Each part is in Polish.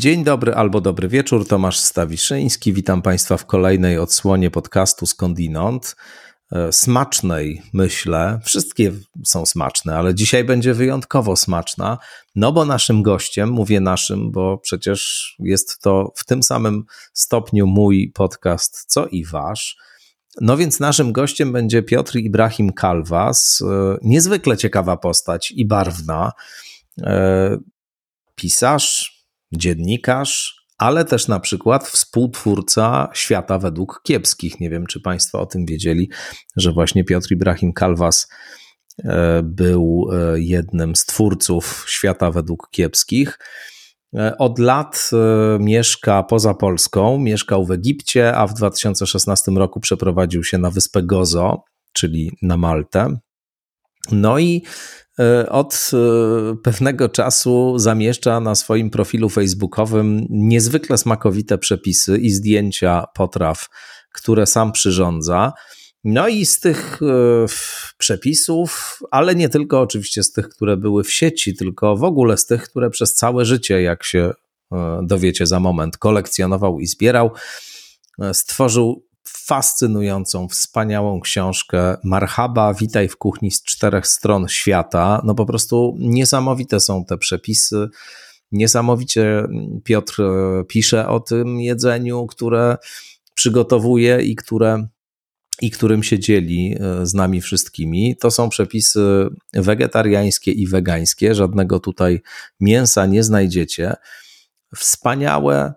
Dzień dobry albo dobry wieczór, Tomasz Stawiszyński. Witam Państwa w kolejnej odsłonie podcastu Skądinąd. E, smacznej, myślę. Wszystkie są smaczne, ale dzisiaj będzie wyjątkowo smaczna, no bo naszym gościem, mówię naszym, bo przecież jest to w tym samym stopniu mój podcast, co i wasz. No więc naszym gościem będzie Piotr Ibrahim Kalwas, e, niezwykle ciekawa postać i barwna. E, pisarz, dziennikarz, ale też na przykład współtwórca świata według kiepskich. Nie wiem, czy Państwo o tym wiedzieli, że właśnie Piotr Ibrahim Kalwas e, był e, jednym z twórców świata według kiepskich. E, od lat mieszka poza Polską, mieszkał w Egipcie, a w 2016 roku przeprowadził się na wyspę Gozo, czyli na Maltę. No i od e, pewnego czasu zamieszcza na swoim profilu facebookowym niezwykle smakowite przepisy i zdjęcia potraw, które sam przyrządza. No i z tych e, przepisów, ale nie tylko oczywiście z tych, które były w sieci, tylko w ogóle z tych, które przez całe życie, jak się dowiecie za moment, kolekcjonował i zbierał, stworzył fascynującą, wspaniałą książkę Marhaba, witaj w kuchni z czterech stron świata. No po prostu niesamowite są te przepisy. Niesamowicie Piotr e, pisze o tym jedzeniu, które przygotowuje i które i którym się dzieli e, z nami wszystkimi. To są przepisy wegetariańskie i wegańskie, żadnego tutaj mięsa nie znajdziecie. Wspaniałe,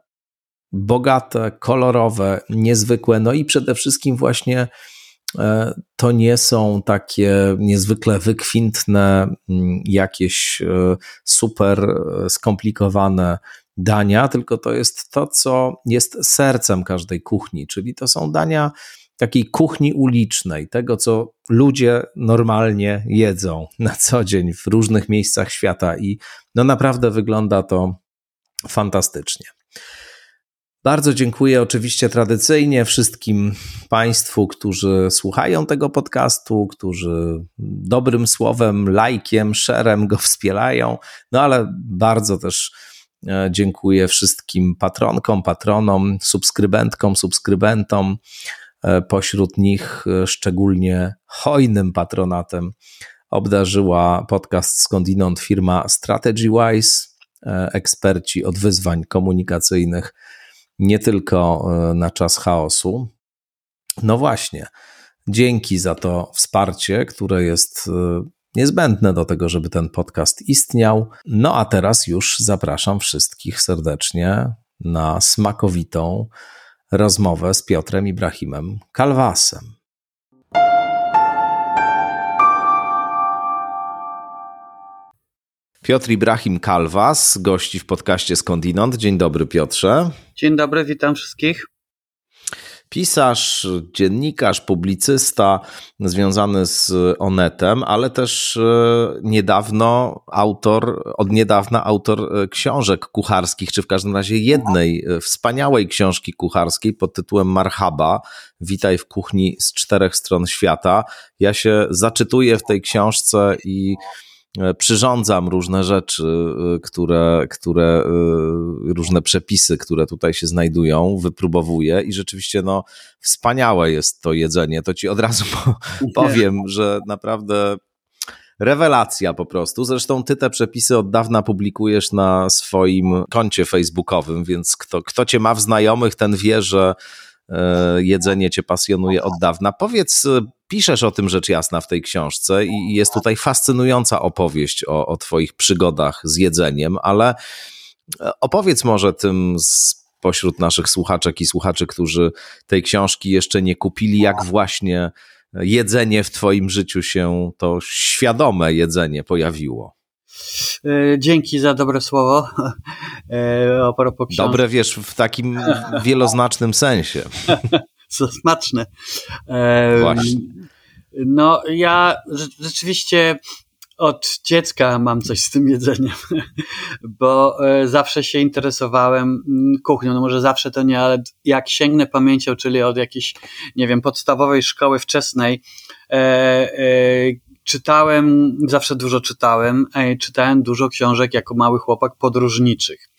bogate, kolorowe, niezwykłe, no i przede wszystkim właśnie e, to nie są takie niezwykle wykwintne, mm, jakieś e, super e, skomplikowane dania, tylko to jest to, co jest sercem każdej kuchni, czyli to są dania takiej kuchni ulicznej, tego, co ludzie normalnie jedzą na co dzień w różnych miejscach świata i no naprawdę wygląda to fantastycznie. Bardzo dziękuję oczywiście tradycyjnie wszystkim Państwu, którzy słuchają tego podcastu, którzy dobrym słowem, lajkiem, szerem go wspierają. No ale bardzo też e, dziękuję wszystkim patronkom, patronom, subskrybentkom, subskrybentom. E, pośród nich e, szczególnie hojnym patronatem obdarzyła podcast skądinąd firma StrategyWise, eksperci od wyzwań komunikacyjnych nie tylko e, na czas chaosu. No właśnie, dzięki za to wsparcie, które jest e, niezbędne do tego, żeby ten podcast istniał. No a teraz już zapraszam wszystkich serdecznie na smakowitą rozmowę z Piotrem Ibrahimem Kalwasem. Piotr Ibrahim Kalwas, gości w podcaście Skądinąd. Dzień dobry, Piotrze. Dzień dobry, witam wszystkich. Pisarz, dziennikarz, publicysta związany z Onetem, ale też e, niedawno autor, od niedawna autor e, książek kucharskich, czy w każdym razie jednej e, wspaniałej książki kucharskiej pod tytułem Marhaba. Witaj w kuchni z czterech stron świata. Ja się zaczytuję w tej książce i przyrządzam różne rzeczy, e, które, które, e, różne przepisy, które tutaj się znajdują, wypróbowuję i rzeczywiście no, wspaniałe jest to jedzenie. To ci od razu powiem, że naprawdę rewelacja po prostu. Zresztą ty te przepisy od dawna publikujesz na swoim koncie facebookowym, więc kto, kto cię ma w znajomych, ten wie, że jedzenie cię pasjonuje od dawna. Powiedz, piszesz o tym rzecz jasna w tej książce i jest tutaj fascynująca opowieść o, o Twoich przygodach z jedzeniem, ale e, opowiedz może tym spośród naszych słuchaczek i słuchaczy, którzy tej książki jeszcze nie kupili, jak właśnie jedzenie w Twoim życiu się, to świadome jedzenie pojawiło. E, dzięki za dobre słowo. E, a propos książki. Dobre wiesz, w takim wieloznacznym sensie. co smaczne. Właśnie. No, ja rzeczywiście od dziecka mam coś z tym jedzeniem, bo e, zawsze się interesowałem mm, kuchnią. No może zawsze to nie, ale jak sięgnę pamięcią, czyli od jakiejś, nie wiem, podstawowej szkoły wczesnej, e, e, czytałem, zawsze dużo czytałem, czytałem dużo książek jako mały chłopak podróżniczych.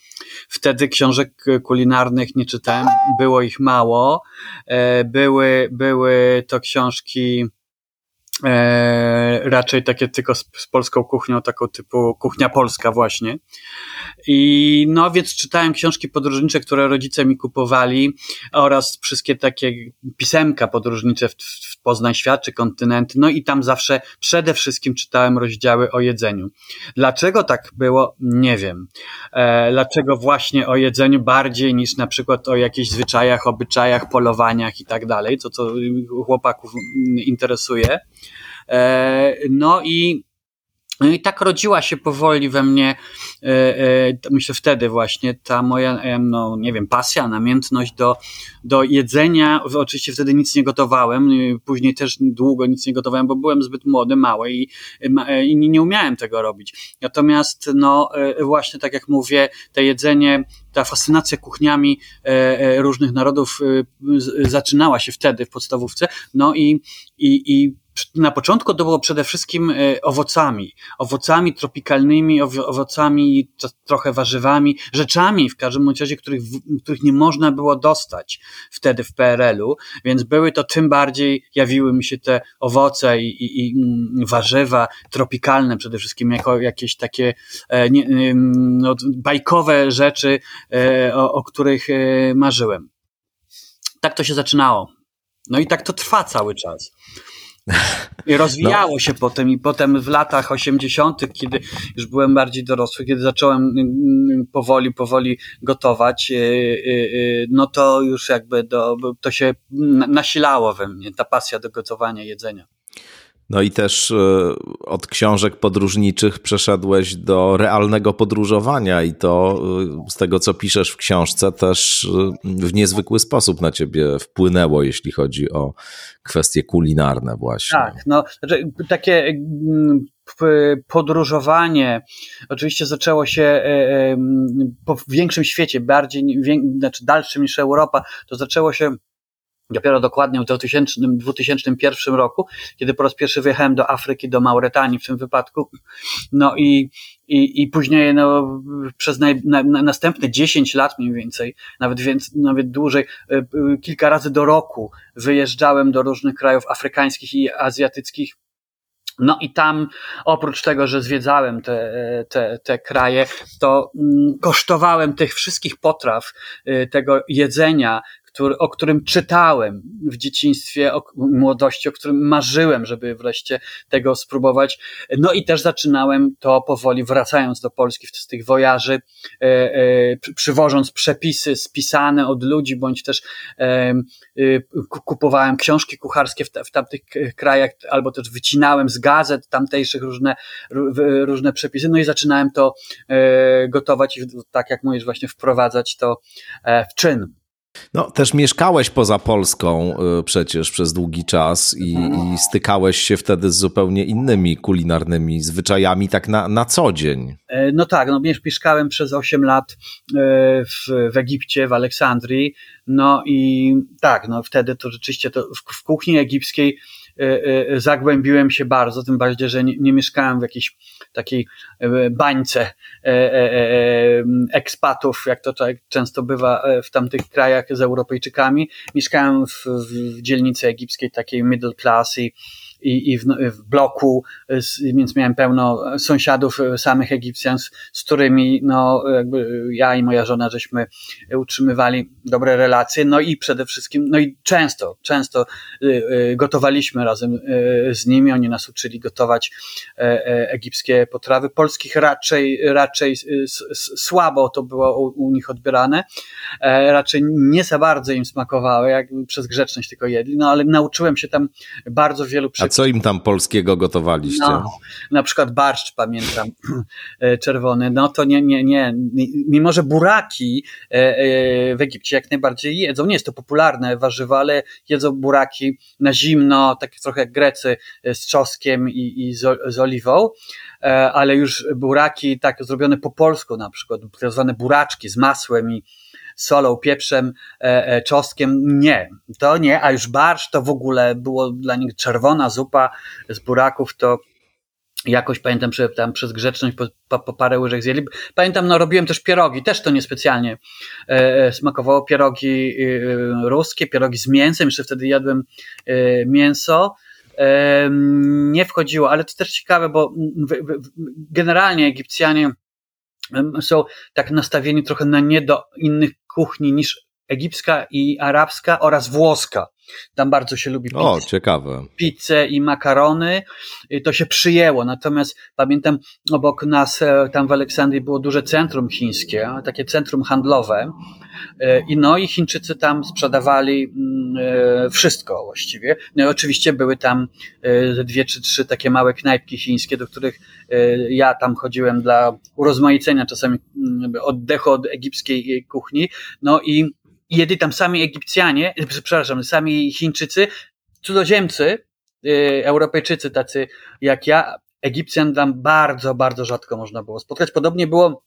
wtedy książek kulinarnych nie czytałem, było ich mało. Były, były to książki E, raczej takie tylko z, z, polską kuchnią, taką typu kuchnia polska właśnie. I no więc czytałem książki podróżnicze, które rodzice mi kupowali oraz wszystkie takie pisemka podróżnicze w, w Poznań Świat czy Kontynenty. No i tam zawsze przede wszystkim czytałem rozdziały o jedzeniu. Dlaczego tak było? Nie wiem. E, dlaczego właśnie o jedzeniu bardziej niż na przykład o jakichś zwyczajach, obyczajach, polowaniach i tak dalej, to co chłopaków interesuje. E, no i no i tak rodziła się powoli we mnie, e, e, myślę wtedy właśnie, ta moja, no nie wiem, pasja, namiętność do, do jedzenia. Oczywiście wtedy nic nie gotowałem, później też długo nic nie gotowałem, bo byłem zbyt młody, mały i, i nie umiałem tego robić. Natomiast, no właśnie tak jak mówię, to jedzenie, ta fascynacja kuchniami różnych narodów zaczynała się wtedy w podstawówce, no i, i, i na początku to było przede wszystkim e, owocami, owocami tropikalnymi, owocami, trochę warzywami, rzeczami w każdym razie, których, których nie można było dostać wtedy w PRL-u, więc były to tym bardziej, jawiły mi się te owoce i, i, i mm, warzywa tropikalne przede wszystkim jako jakieś takie e, nie, no, bajkowe rzeczy, e, o, o których marzyłem. Tak to się zaczynało. No i tak to trwa cały czas. I rozwijało no. się potem i potem w latach 80., kiedy już byłem bardziej dorosły, kiedy zacząłem mm, mm, powoli, powoli gotować, y, no to już jakby do, to się nasilało we mnie, ta pasja do gotowania jedzenia. No i też e, od książek podróżniczych przeszedłeś do realnego podróżowania, i to e, z tego, co piszesz w książce, też e, w niezwykły sposób na ciebie wpłynęło, jeśli chodzi o kwestie kulinarne, właśnie. Tak, no, znaczy, takie mm, podróżowanie oczywiście zaczęło się po większym świecie, bardziej, znaczy dalszym niż Europa, to zaczęło się dopiero dokładnie w 2000, 2001 roku, kiedy po raz pierwszy wyjechałem do Afryki, do Mauretanii w tym wypadku. No i, i, i później no, przez naj, na, na następne 10 lat mniej więcej, nawet, więc, nawet dłużej, e, kilka razy do roku wyjeżdżałem do różnych krajów afrykańskich i azjatyckich no i tam, oprócz tego, że zwiedzałem te, te, te kraje, to mm, kosztowałem tych wszystkich potraw, e, tego jedzenia, który, o którym czytałem w dzieciństwie, o młodości, o którym marzyłem, żeby wreszcie tego spróbować. No i też zaczynałem to powoli, wracając do Polski z tych wojaży, e, e, przywożąc przepisy spisane od ludzi, bądź też e, kupowałem książki kucharskie w, w tamtych krajach, albo też wycinałem z gazet tamtejszych różne, różne przepisy, no i zaczynałem to gotować i tak jak mówisz, właśnie wprowadzać to w czyn. No, też mieszkałeś poza Polską y, przecież przez długi czas i, i, stykałeś się wtedy z zupełnie innymi kulinarnymi zwyczajami tak na, na co dzień. E, no tak, no mieszkałem przez 8 lat e, w, w Egipcie, w Aleksandrii, no i tak, no wtedy to rzeczywiście to w, w kuchni egipskiej zagłębiłem się bardzo, tym bardziej, że nie, nie mieszkałem w jakiejś takiej e, bańce e, e, ekspatów, jak to tak często bywa w tamtych krajach z Europejczykami. Mieszkałem w, w dzielnicy egipskiej, takiej middle class i i, i w, w bloku, więc miałem pełno sąsiadów e, samych Egipcjan, z, z którymi no, jakby ja i moja żona żeśmy utrzymywali dobre relacje, no i przede wszystkim, no i często, często gotowaliśmy razem z nimi, oni nas uczyli gotować e, e, egipskie potrawy, polskich raczej, raczej słabo to było u, u nich odbierane, raczej nie za bardzo im smakowały, jak przez grzeczność tylko jedli, no ale nauczyłem się tam bardzo wielu przepisów co im tam polskiego gotowaliście? No, na przykład barszcz, pamiętam, e, czerwony. No to nie, nie, nie. Mimo, że buraki e, e, w Egipcie jak najbardziej jedzą. Nie jest to popularne warzywo, ale jedzą buraki na zimno, takie trochę jak Grecy, z czosnkiem i, i z, z oliwą ale już buraki tak zrobione po polsku na przykład, tak zwane buraczki z masłem i solą, pieprzem, e, e, czosnkiem. Nie, to nie, a już barsz to w ogóle było dla nich czerwona zupa z buraków, to jakoś pamiętam, że tam przez grzeczność po, po, po, parę łyżek zjedli. Pamiętam, no robiłem też pierogi, też to niespecjalnie e, smakowało. Pierogi e, ruskie, pierogi z mięsem, jeszcze wtedy jadłem e, mięso. E, nie wchodziło, ale to też ciekawe, bo w, w, generalnie Egipcjanie są tak nastawieni trochę na nie do innych kuchni niż egipska i arabska oraz włoska. Tam bardzo się lubi pizzę. O, ciekawe. Pizzę i makarony. To się przyjęło. Natomiast pamiętam, obok nas e, tam w Aleksandrii było duże centrum chińskie, takie centrum handlowe. E, I no i Chińczycy tam sprzedawali mm, e, wszystko właściwie. No i oczywiście były tam dwie czy trzy takie małe knajpki chińskie, do których ja tam chodziłem dla urozmaicenia czasami mm, oddechu od egipskiej kuchni. No i jedli tam sami Egipcjanie, przepraszam, sami Chińczycy, cudzoziemcy, yy, Europejczycy tacy jak ja, Egipcjan tam bardzo, bardzo rzadko można było spotkać. Podobnie było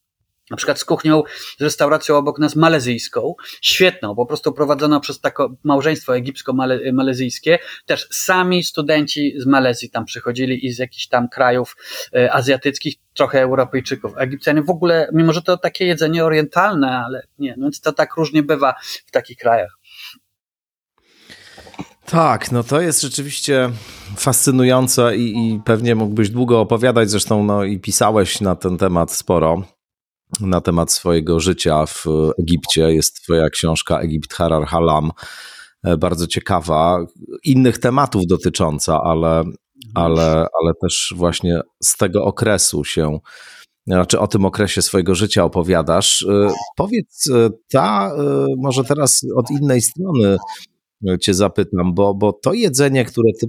na przykład z kuchnią, z restauracją obok nas malezyjską, świetną, po prostu prowadzoną przez takie małżeństwo egipsko-malezyjskie. Też sami studenci z Malezji tam przychodzili i z jakichś tam krajów e, azjatyckich, trochę Europejczyków. Egipcjanie w ogóle, mimo że to takie jedzenie orientalne, ale nie, no więc to tak różnie bywa w takich krajach. Tak, no to jest rzeczywiście fascynujące i, i pewnie mógłbyś długo opowiadać, zresztą no i pisałeś na ten temat sporo na temat swojego życia w Egipcie. Jest twoja książka Egipt Harar Halam, e, bardzo ciekawa, innych tematów dotycząca, ale, ale, ale też właśnie z tego okresu się, znaczy o tym okresie swojego życia opowiadasz. E, powiedz, e, ta, może teraz od innej strony, cię zapytam, bo, bo to jedzenie, które ty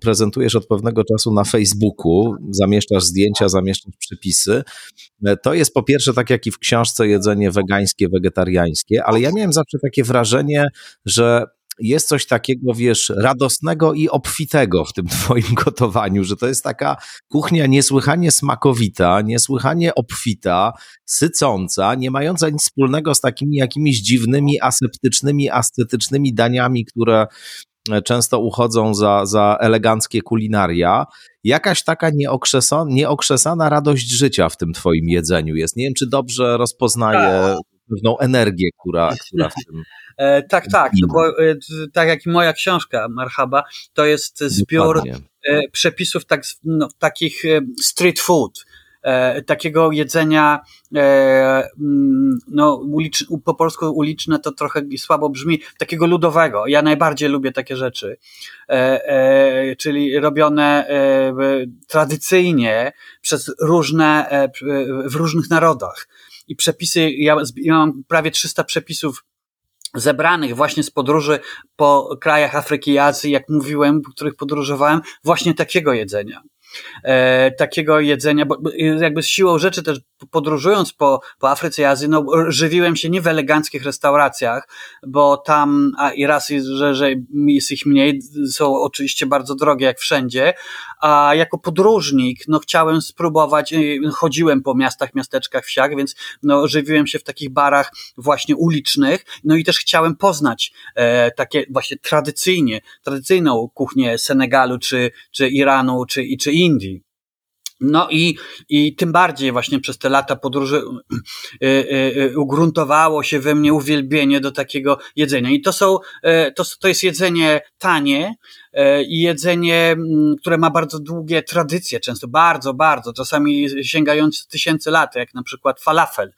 prezentujesz od pewnego czasu na Facebooku, zamieszczasz zdjęcia, zamieszczasz przepisy, to jest po pierwsze, tak jak i w książce, jedzenie wegańskie, wegetariańskie, ale ja miałem zawsze takie wrażenie, że jest coś takiego, wiesz, radosnego i obfitego w tym twoim gotowaniu, że to jest taka kuchnia niesłychanie smakowita, niesłychanie obfita, sycąca, nie mająca nic wspólnego z takimi jakimiś dziwnymi, aseptycznymi, ascetycznymi daniami, które e, często uchodzą za, za eleganckie kulinaria. Jakaś taka nieokrzesana, nieokrzesana radość życia w tym twoim jedzeniu jest. Nie wiem, czy dobrze rozpoznaję tak. Pewną energię, która, która w tym E, tak, tak, bo, e, tak jak i moja książka Marhaba, to jest zbiór e, przepisów tak, no, takich e, street food, e, takiego jedzenia, e, mm, no ulicz, po polsku uliczne to trochę słabo brzmi, takiego ludowego. Ja najbardziej lubię takie rzeczy, czyli robione tradycyjnie przez różne, w różnych narodach. I przepisy, ja, ja mam prawie 300 przepisów zebranych właśnie z podróży po krajach Afryki i Azji, jak mówiłem, w których podróżowałem, właśnie takiego jedzenia. E, takiego jedzenia, bo jakby z siłą rzeczy też podróżując po, po Afryce i Azji, no żywiłem się nie w eleganckich restauracjach, bo tam, a i raz, że, że jest ich mniej, są oczywiście bardzo drogie jak wszędzie, a jako podróżnik, no chciałem spróbować, y, chodziłem po miastach, miasteczkach, wsiach, więc no żywiłem się w takich barach właśnie ulicznych, no i też chciałem poznać e, takie właśnie tradycyjnie, tradycyjną kuchnię Senegalu, czy, czy Iranu, czy, czy Indii. No i, i tym bardziej właśnie przez te lata podróży y, y, y, ugruntowało się we mnie uwielbienie do takiego jedzenia. I to są, to, to jest jedzenie tanie, i jedzenie, które ma bardzo długie tradycje, często bardzo, bardzo, czasami sięgające tysięcy lat, jak na przykład falafel,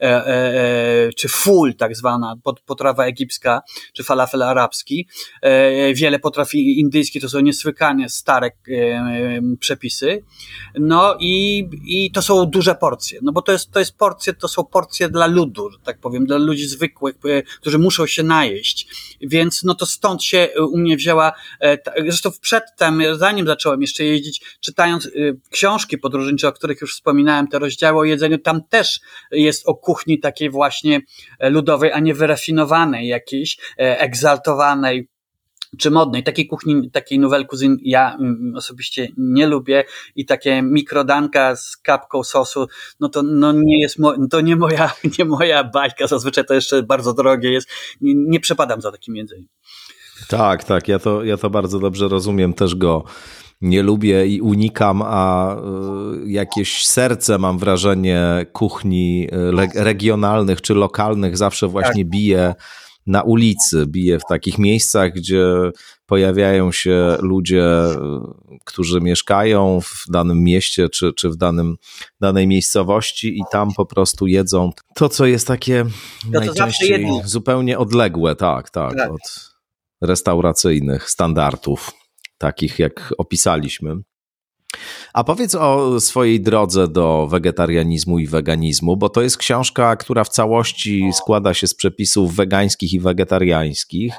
e, e, czy ful, tak zwana potrawa egipska, czy falafel arabski. Wiele potraw indyjskich to są niesłychanie stare przepisy. No i, i to są duże porcje, no bo to jest, to jest porcje, to są porcje dla ludu, tak powiem, dla ludzi zwykłych, którzy muszą się najeść. Więc no to stąd się u mnie wzięła Zresztą przedtem, zanim zacząłem jeszcze jeździć, czytając y, książki podróżnicze, o których już wspominałem, te rozdziały o jedzeniu, tam też jest o kuchni takiej właśnie e, ludowej, a nie wyrafinowanej jakiejś, e, egzaltowanej, czy modnej. Takiej kuchni, takiej nouvelle cuisine ja mm, osobiście nie lubię i takie mikrodanka z kapką sosu, no to no nie jest, to nie moja, nie moja bajka, zazwyczaj to jeszcze bardzo drogie jest. Nie, nie przepadam za takim jedzeniem. Tak, tak, ja to, ja to bardzo dobrze rozumiem, też go nie lubię i unikam, a jakieś serce, mam wrażenie, kuchni regionalnych czy lokalnych zawsze właśnie tak. bije na ulicy, bije w takich miejscach, gdzie pojawiają się ludzie, którzy mieszkają w danym mieście czy, czy w danym, danej miejscowości i tam po prostu jedzą to, co jest takie to, najczęściej zupełnie odległe, tak, tak, tak, od restauracyjnych standardów, takich jak opisaliśmy. A powiedz o swojej drodze do wegetarianizmu i weganizmu, bo to jest książka, która w całości składa się z przepisów wegańskich i wegetariańskich.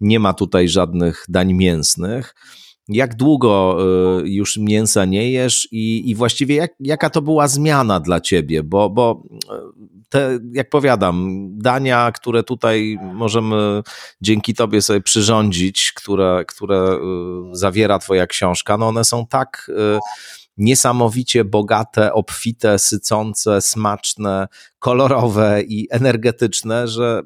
Nie ma tutaj żadnych dań mięsnych. Jak długo y, już mięsa nie jesz i, i właściwie jak, jaka to była zmiana dla ciebie? Bo, bo te, jak powiadam, dania, które tutaj możemy dzięki tobie sobie przyrządzić, które, które y, zawiera twoja książka, no one są tak y, niesamowicie bogate, obfite, sycące, smaczne, kolorowe i energetyczne, że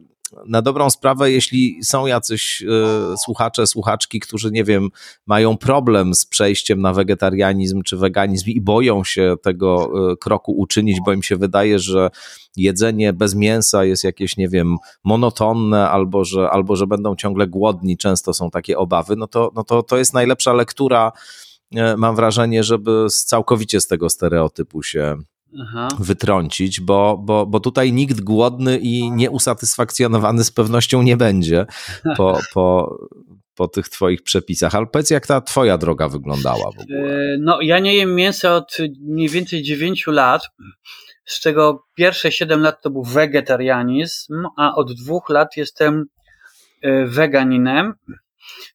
na dobrą sprawę, jeśli są jacyś y, słuchacze, słuchaczki, którzy, nie wiem, mają problem z przejściem na wegetarianizm czy weganizm i boją się tego y, kroku uczynić, bo im się wydaje, że jedzenie bez mięsa jest jakieś, nie wiem, monotonne albo że, albo że będą ciągle głodni, często są takie obawy, no to, no to, to jest najlepsza lektura, y, mam wrażenie, żeby całkowicie z tego stereotypu się Aha. wytrącić, bo, bo, bo tutaj nikt głodny i nieusatysfakcjonowany z pewnością nie będzie po, po, po tych twoich przepisach. Ale powiedz, jak ta twoja droga wyglądała w ogóle? E, no, ja nie jem mięsa od mniej więcej 9 lat, z czego pierwsze 7 lat to był wegetarianizm, a od dwóch lat jestem e, weganinem,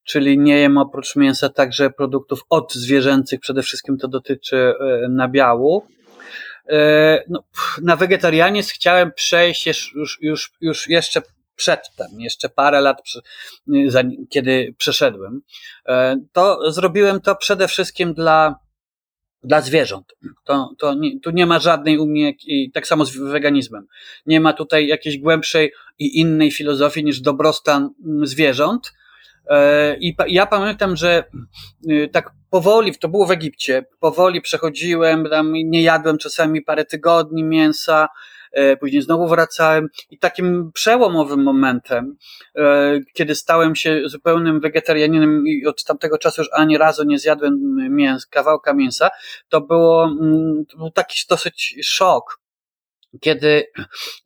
czyli nie jem oprócz mięsa także produktów odzwierzęcych, przede wszystkim to dotyczy e, nabiału. E, no, na wegetarianizm chciałem przejść już, już, już jeszcze przedtem, jeszcze parę lat, kiedy przeszedłem. E, to zrobiłem to przede wszystkim dla, dla zwierząt. To, to nie, tu nie ma żadnej u mnie, i tak samo z weganizmem, nie ma tutaj jakiejś głębszej i innej filozofii niż dobrostan zwierząt. E, I ja pamiętam, że y, tak powoli, to było w Egipcie, powoli przechodziłem, tam nie jadłem czasami parę tygodni mięsa, e, później znowu wracałem i takim przełomowym momentem, e, kiedy stałem się zupełnym wegetarianinem i od tamtego czasu już ani razu nie zjadłem mięs, kawałka mięsa, to było, mm, to był taki dosyć szok, kiedy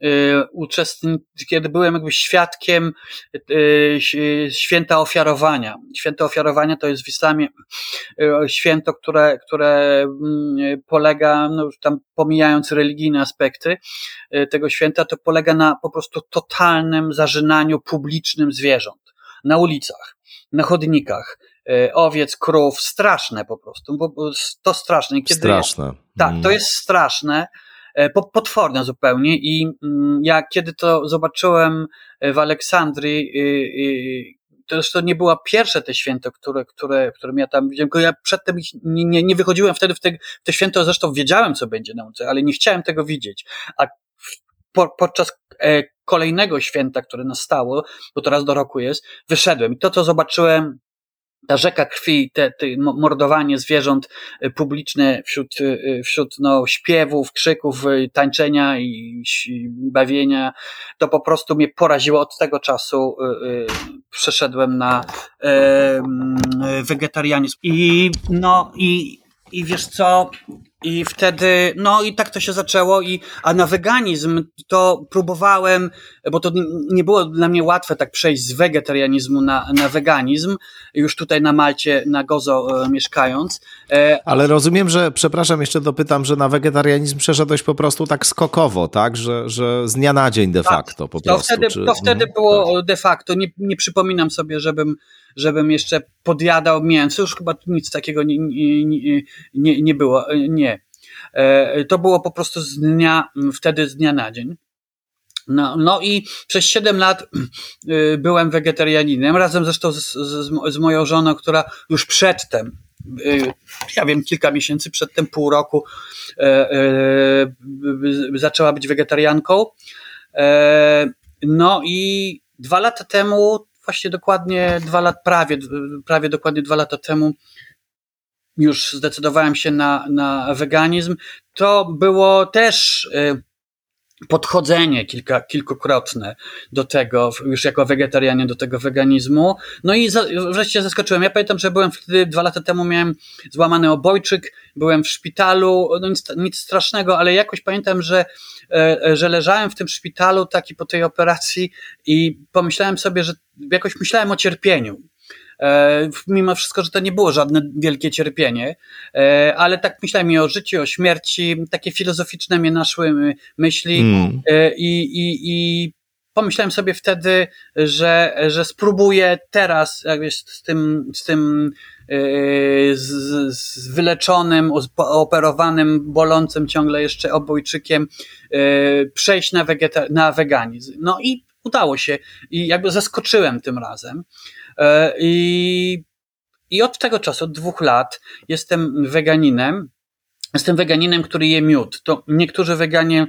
y, uczestni- kiedy byłem jakby świadkiem y, święta ofiarowania. Święto ofiarowania to jest w islamie y, święto, które, które mm, polega, no tam pomijając religijne aspekty tego święta, to polega na po prostu totalnym zażynaniu publicznym zwierząt. Na ulicach, na chodnikach, owiec, krów, straszne po prostu, bo to straszne. Kiedy, straszne. Tak, to mm. jest straszne. E, potworne zupełnie i mm, ja kiedy to zobaczyłem e, w Aleksandrii, to zresztą nie było pierwsze te święto, które, które, które ja tam widziałem, ja przedtem nie, nie, nie wychodziłem wtedy w te, w te święto, zresztą wiedziałem, co będzie na ulicy, ale nie chciałem tego widzieć. A po, podczas e, kolejnego święta, które nastało, bo to raz do roku jest, wyszedłem i to, co zobaczyłem, ta rzeka krwi, te, te mordowanie zwierząt y, publiczne wśród, y, wśród no, śpiewów, krzyków, y, tańczenia i, i bawienia, to po prostu mnie poraziło. Od tego czasu przeszedłem na wegetarianizm. I no i, i wiesz co, i wtedy, no i tak to się zaczęło, i, a na weganizm to próbowałem, bo to nie było dla mnie łatwe tak przejść z wegetarianizmu na, na weganizm, już tutaj na Malcie, na Gozo e, mieszkając. E, Ale rozumiem, że, przepraszam, jeszcze dopytam, że na wegetarianizm przeszedłeś po prostu tak skokowo, tak? Że, że z dnia na dzień de tak, facto po to prostu. Wtedy, czy... To wtedy mhm, było tak. de facto, nie, nie przypominam sobie, żebym żebym jeszcze podjadał mięso, już chyba nic takiego nie, nie, nie, nie było, nie. E, to było po prostu z dnia, wtedy z dnia na dzień. No, no i przez 7 lat y, byłem wegetarianinem, razem zresztą z, z, z moją żoną, która już przedtem, ja wiem, kilka miesięcy przedtem, pół roku, e, e, zaczęła być wegetarianką. No i dwa lata temu właśnie dokładnie dwa lat, prawie, prawie dokładnie dwa lata temu już zdecydowałem się na, na weganizm, to było też y, podchodzenie kilka, kilkukrotne do tego, już jako wegetarianie do tego weganizmu. No i za, wreszcie zaskoczyłem. Ja pamiętam, że byłem wtedy, dwa lata temu miałem złamany obojczyk, byłem w szpitalu, no nic, nic strasznego, ale jakoś pamiętam, że, e, że leżałem w tym szpitalu taki po tej operacji i pomyślałem sobie, że jakoś myślałem o cierpieniu E, mimo wszystko, że to nie było żadne wielkie cierpienie, e, ale tak myślałem i o życiu, o śmierci, takie filozoficzne mnie naszły myśli mm. i, i, i pomyślałem sobie wtedy, że, że spróbuję teraz jakby z tym, z tym z, z wyleczonym, operowanym, bolącym ciągle jeszcze obojczykiem przejść na, wegeta- na weganizm. No i udało się i jakby zaskoczyłem tym razem. E, I, I od tego czasu, od dwóch lat, jestem weganinem. Jestem weganinem, który je miód. To niektórzy weganie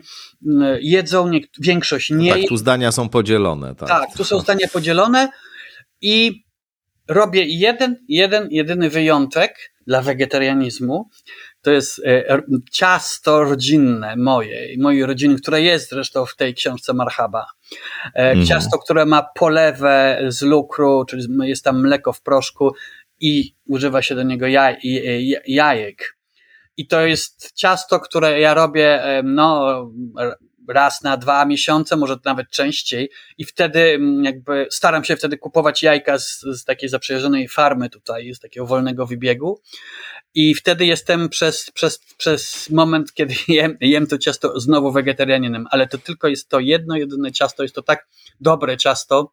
jedzą, większość nie. Tak, tu zdania są podzielone. Tak, tak tu są zdania podzielone i robię jeden, jeden, jedyny wyjątek dla wegetarianizmu. To jest e, ciasto rodzinne moje, mojej rodziny, które jest zresztą w tej książce Marhaba. E, mhm. Ciasto, które ma polewę z lukru, czyli jest tam mleko w proszku i używa się do niego jaj, jajek. I to jest ciasto, które ja robię, e, no, raz na dwa miesiące, może nawet częściej i wtedy jakby staram się wtedy kupować jajka z, z takiej zaprzyjaźnionej farmy tutaj, z takiego wolnego wybiegu i wtedy jestem przez, przez, przez moment, kiedy jem, jem to ciasto znowu wegetarianinem, ale to tylko jest to jedno, jedyne ciasto, jest to tak dobre ciasto,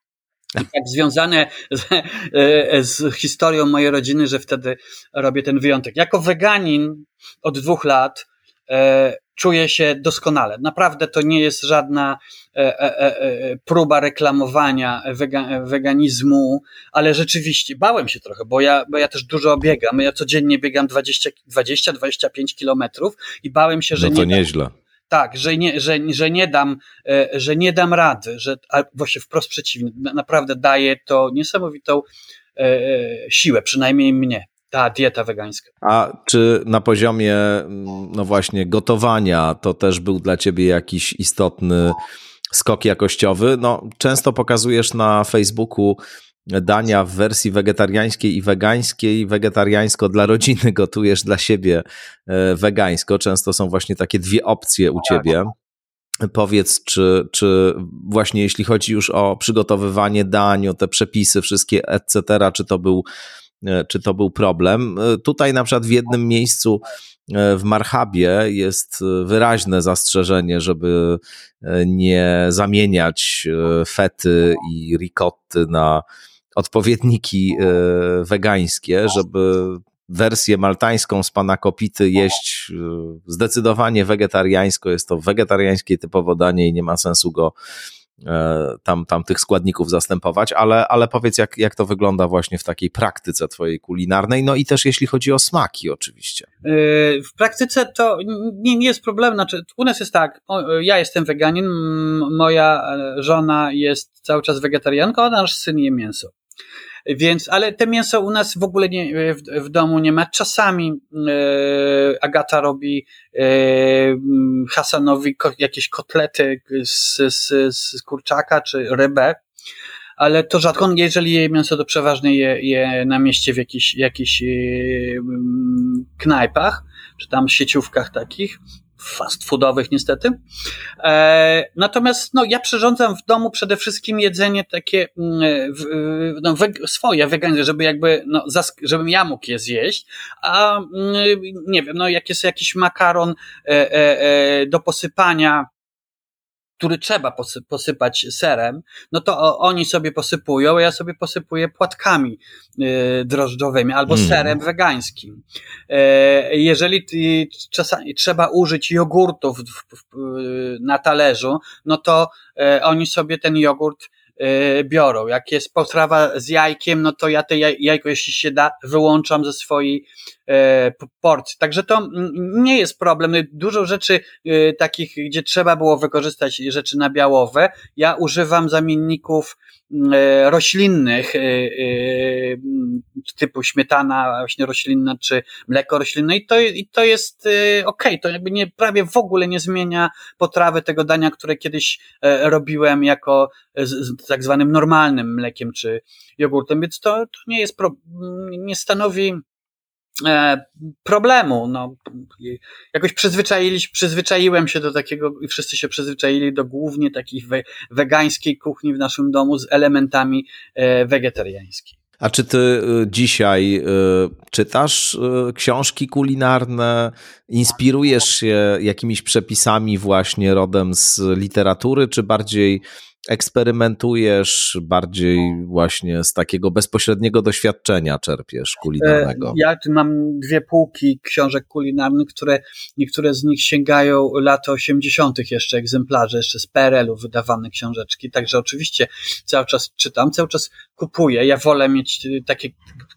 tak związane z, e, z, historią mojej rodziny, że wtedy robię ten wyjątek. Jako weganin od dwóch lat e, czuję się doskonale. Naprawdę to nie jest żadna e, e, e, próba reklamowania wega, weganizmu, ale rzeczywiście bałem się trochę, bo ja, bo ja też dużo biegam. Ja codziennie biegam 20-25 kilometrów i bałem się, że no to nie. Nieźle. Tak, że nie, że, że nie dam, że nie dam rady, że a właśnie wprost przeciwnie, naprawdę daje to niesamowitą siłę, przynajmniej mnie ta dieta wegańska. A czy na poziomie, no właśnie, gotowania to też był dla ciebie jakiś istotny skok jakościowy? No, często pokazujesz na Facebooku dania w wersji wegetariańskiej i wegańskiej. Wegetariańsko dla rodziny gotujesz dla siebie e, wegańsko. Często są właśnie takie dwie opcje u tak. ciebie. Powiedz, czy, czy właśnie jeśli chodzi już o przygotowywanie dań, o te przepisy wszystkie, etc., czy to był czy to był problem. E, tutaj na przykład w jednym miejscu e, w Marhabie jest wyraźne zastrzeżenie, żeby nie zamieniać fety i ricotty na odpowiedniki wegańskie, żeby wersję maltańską z pana Kopity jeść zdecydowanie wegetariańsko. Jest to wegetariańskie typowo danie i nie ma sensu go E, tam, tam tych składników zastępować, ale, ale powiedz, jak, jak to wygląda właśnie w takiej praktyce twojej kulinarnej, no i też jeśli chodzi o smaki oczywiście. E, w praktyce to nie, nie jest problem, znaczy u nas jest tak, ja jestem weganin, moja żona jest cały czas wegetarianką, a nasz syn je mięso. Więc, ale te mięso u nas w ogóle nie, w, w domu nie ma. Czasami e, Agata robi e, Hasanowi ko, jakieś kotlety z, z, z kurczaka czy rybę, ale to rzadko, jeżeli je mięso, to przeważnie je, je na mieście w jakichś, jakichś e, knajpach, czy tam sieciówkach takich fast foodowych niestety. E, natomiast no, ja przyrządzam w domu przede wszystkim jedzenie takie mm, no, swoje, wegańskie, żeby jakby, no, żebym ja mógł je zjeść, a mm, nie wiem, no jak jest jakiś makaron e, e, do posypania który trzeba posypać serem, no to oni sobie posypują, a ja sobie posypuję płatkami y, drożdżowymi albo mm. serem wegańskim. E, jeżeli czasami trzeba użyć jogurtów na talerzu, no to e, oni sobie ten jogurt biorą. Jak jest potrawa z jajkiem, no to ja te jajko, jeśli się da, wyłączam ze swojej E, porcji. Także to nie jest problem. No dużo rzeczy e, takich, gdzie trzeba było wykorzystać rzeczy nabiałowe. Ja używam zamienników roślinnych, e, typu śmietana właśnie roślinna, czy mleko roślinne i to, i to jest ok, to jakby nie, prawie w ogóle nie zmienia potrawy tego dania, które kiedyś robiłem jako z, z tak zwanym normalnym mlekiem, czy jogurtem, więc to, to nie jest, pro, nie stanowi E, problemu. No, jakoś przyzwyczailiśmy, przyzwyczaiłem się do takiego i wszyscy się przyzwyczaili do głównie takiej we, wegańskiej kuchni w naszym domu z elementami e, wegetariańskich. A czy ty y, dzisiaj czytasz książki kulinarne? Inspirujesz się jakimiś przepisami właśnie rodem z literatury, czy bardziej eksperymentujesz, bardziej właśnie z takiego bezpośredniego doświadczenia czerpiesz kulinarnego? E, ja mam dwie półki książek kulinarnych, które niektóre z nich sięgają lat 80. jeszcze egzemplarze, jeszcze z PRL-u wydawane książeczki, także oczywiście cały czas czytam, cały czas kupuję. Ja wolę mieć takie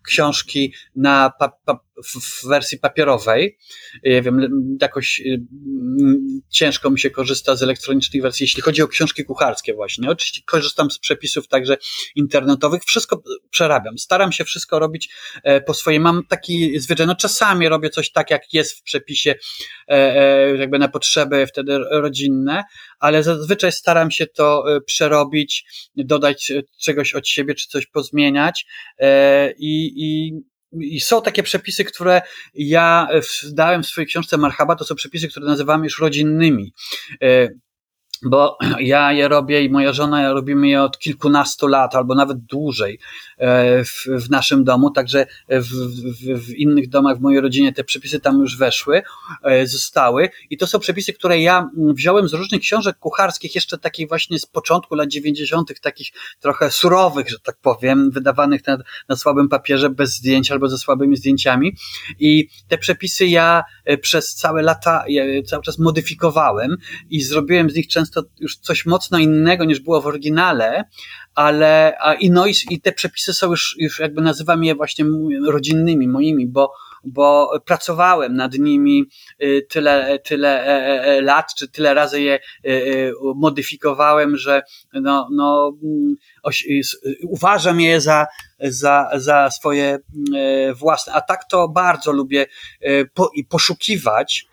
książki na pa, pa, w wersji papierowej. Ja wiem, jakoś y, ciężko mi się korzysta z elektronicznych wersji, jeśli chodzi o książki kucharskie właśnie. Oczywiście korzystam z przepisów także internetowych, wszystko przerabiam. Staram się wszystko robić e, po swojej. Mam taki zwyczaj, no czasami robię coś tak, jak jest w przepisie, e, e, jakby na potrzeby wtedy rodzinne, ale zazwyczaj staram się to przerobić, dodać czegoś od siebie, czy coś pozmieniać i, i i są takie przepisy, które ja dałem w swojej książce Marhaba, to są przepisy, które nazywamy już rodzinnymi. Bo ja je robię i moja żona robimy je od kilkunastu lat albo nawet dłużej e, w, w naszym domu, także w, w, w, innych domach w mojej rodzinie te przepisy tam już weszły, e, zostały. I to są przepisy, które ja wziąłem z różnych książek kucharskich, jeszcze takich właśnie z początku lat dziewięćdziesiątych, takich trochę surowych, że tak powiem, wydawanych na, na słabym papierze, bez zdjęć albo ze słabymi zdjęciami. I te przepisy ja e, przez całe lata cały czas modyfikowałem i zrobiłem z nich często często już coś mocno innego niż było w oryginale, ale a, i, no, i, i te przepisy są już, już jakby nazywam je właśnie rodzinnymi, moimi, bo, bo pracowałem nad nimi y, tyle, tyle e, e, e, lat, czy tyle razy je modyfikowałem, że no, no, mm, uważam je za, za, za swoje własne. A tak to bardzo lubię poszukiwać